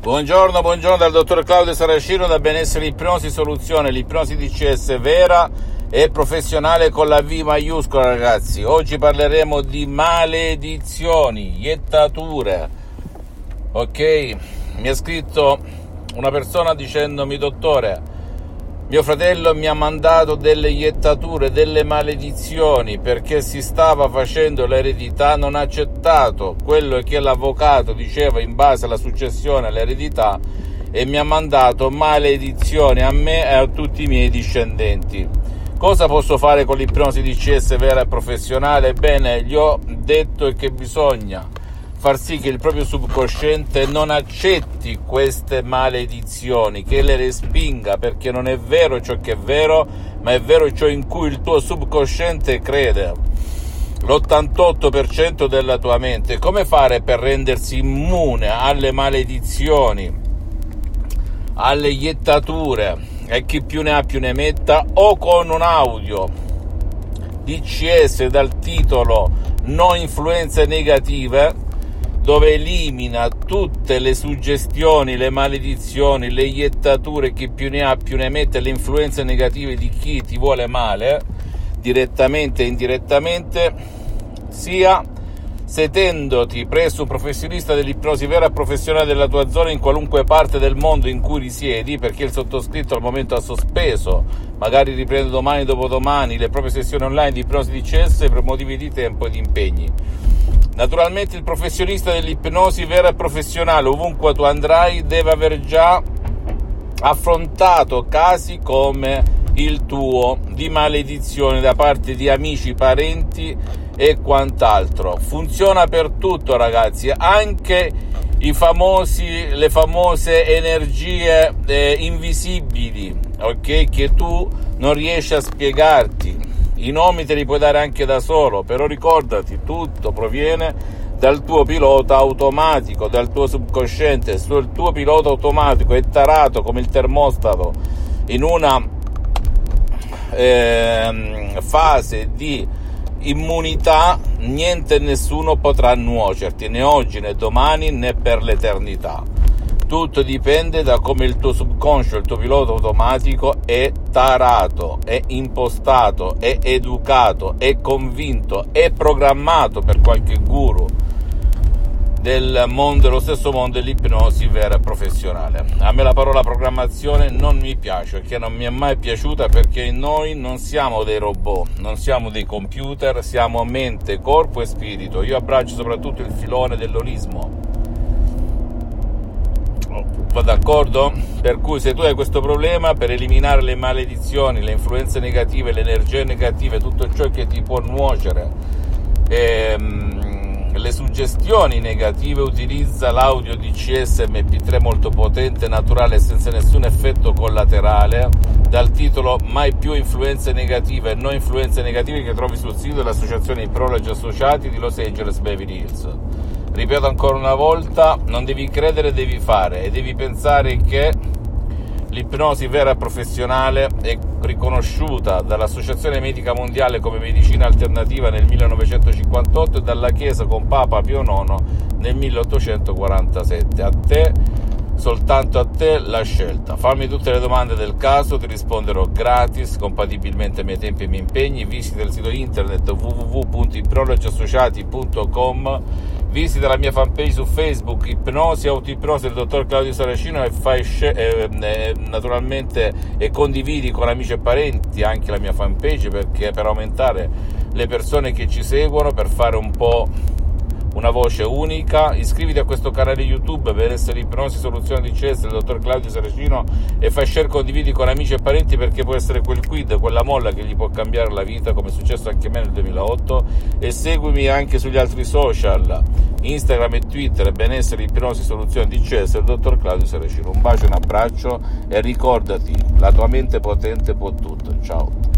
Buongiorno, buongiorno dal dottor Claudio Saracino da Benessere Ipnosi Soluzione, l'ipnosi DCS vera e professionale con la V maiuscola ragazzi. Oggi parleremo di maledizioni, iettature. Ok, mi ha scritto una persona dicendomi dottore, mio fratello mi ha mandato delle iettature, delle maledizioni perché si stava facendo l'eredità, non ha accettato quello che l'avvocato diceva in base alla successione all'eredità e mi ha mandato maledizioni a me e a tutti i miei discendenti. Cosa posso fare con l'ipnosi CS vera e professionale? Bene, gli ho detto che bisogna far sì che il proprio subconsciente non accetti queste maledizioni, che le respinga perché non è vero ciò che è vero, ma è vero ciò in cui il tuo subconsciente crede. L'88% della tua mente. Come fare per rendersi immune alle maledizioni, alle iettature e chi più ne ha più ne metta o con un audio DCS dal titolo No influenze negative dove elimina tutte le suggestioni, le maledizioni, le iettature, chi più ne ha più ne mette, le influenze negative di chi ti vuole male, direttamente e indirettamente, sia sedendoti presso un professionista dell'ipnosi vera e professionale della tua zona in qualunque parte del mondo in cui risiedi, perché il sottoscritto al momento ha sospeso, magari riprende domani, dopodomani, le proprie sessioni online di ipnosi di CS per motivi di tempo e di impegni Naturalmente il professionista dell'ipnosi vera e professionale, ovunque tu andrai, deve aver già affrontato casi come il tuo di maledizione da parte di amici, parenti e quant'altro. Funziona per tutto, ragazzi, anche i famosi, le famose energie eh, invisibili, ok? Che tu non riesci a spiegarti i nomi te li puoi dare anche da solo, però ricordati, tutto proviene dal tuo pilota automatico, dal tuo subconsciente. Se il tuo pilota automatico è tarato come il termostato in una eh, fase di immunità, niente e nessuno potrà nuocerti, né oggi né domani né per l'eternità. Tutto dipende da come il tuo subconscio, il tuo pilota automatico è tarato, è impostato, è educato, è convinto, è programmato per qualche guru del mondo, dello stesso mondo dell'ipnosi vera e professionale. A me la parola programmazione non mi piace, che non mi è mai piaciuta perché noi non siamo dei robot, non siamo dei computer, siamo mente, corpo e spirito. Io abbraccio soprattutto il filone dell'olismo Va d'accordo? Per cui se tu hai questo problema, per eliminare le maledizioni, le influenze negative, le energie negative, tutto ciò che ti può nuocere, ehm, le suggestioni negative, utilizza l'audio DCS MP3 molto potente, naturale senza nessun effetto collaterale, dal titolo Mai più influenze negative no influenze negative che trovi sul sito dell'associazione Prologi Associati di Los Angeles Beverly Hills ripeto ancora una volta, non devi credere, devi fare e devi pensare che l'ipnosi vera e professionale è riconosciuta dall'Associazione Medica Mondiale come medicina alternativa nel 1958 e dalla Chiesa con Papa Pio IX nel 1847. A te soltanto a te la scelta. Fammi tutte le domande del caso, ti risponderò gratis, compatibilmente ai miei tempi e ai miei impegni. Visita il sito internet www.iprologiassociati.com visita la mia fanpage su Facebook Ipnosi Autoipnosi del dottor Claudio Saracino e fai eh, eh, naturalmente e condividi con amici e parenti anche la mia fanpage perché per aumentare le persone che ci seguono per fare un po' una voce unica. Iscriviti a questo canale YouTube per essere ipnosi soluzione di CS del dottor Claudio Saracino e fai share condividi con amici e parenti perché può essere quel quid, quella molla che gli può cambiare la vita come è successo anche a me nel 2008 e seguimi anche sugli altri social Instagram e Twitter benessere ipnosi soluzione di CS del dottor Claudio Saracino. Un bacio, un abbraccio e ricordati, la tua mente potente può tutto. Ciao.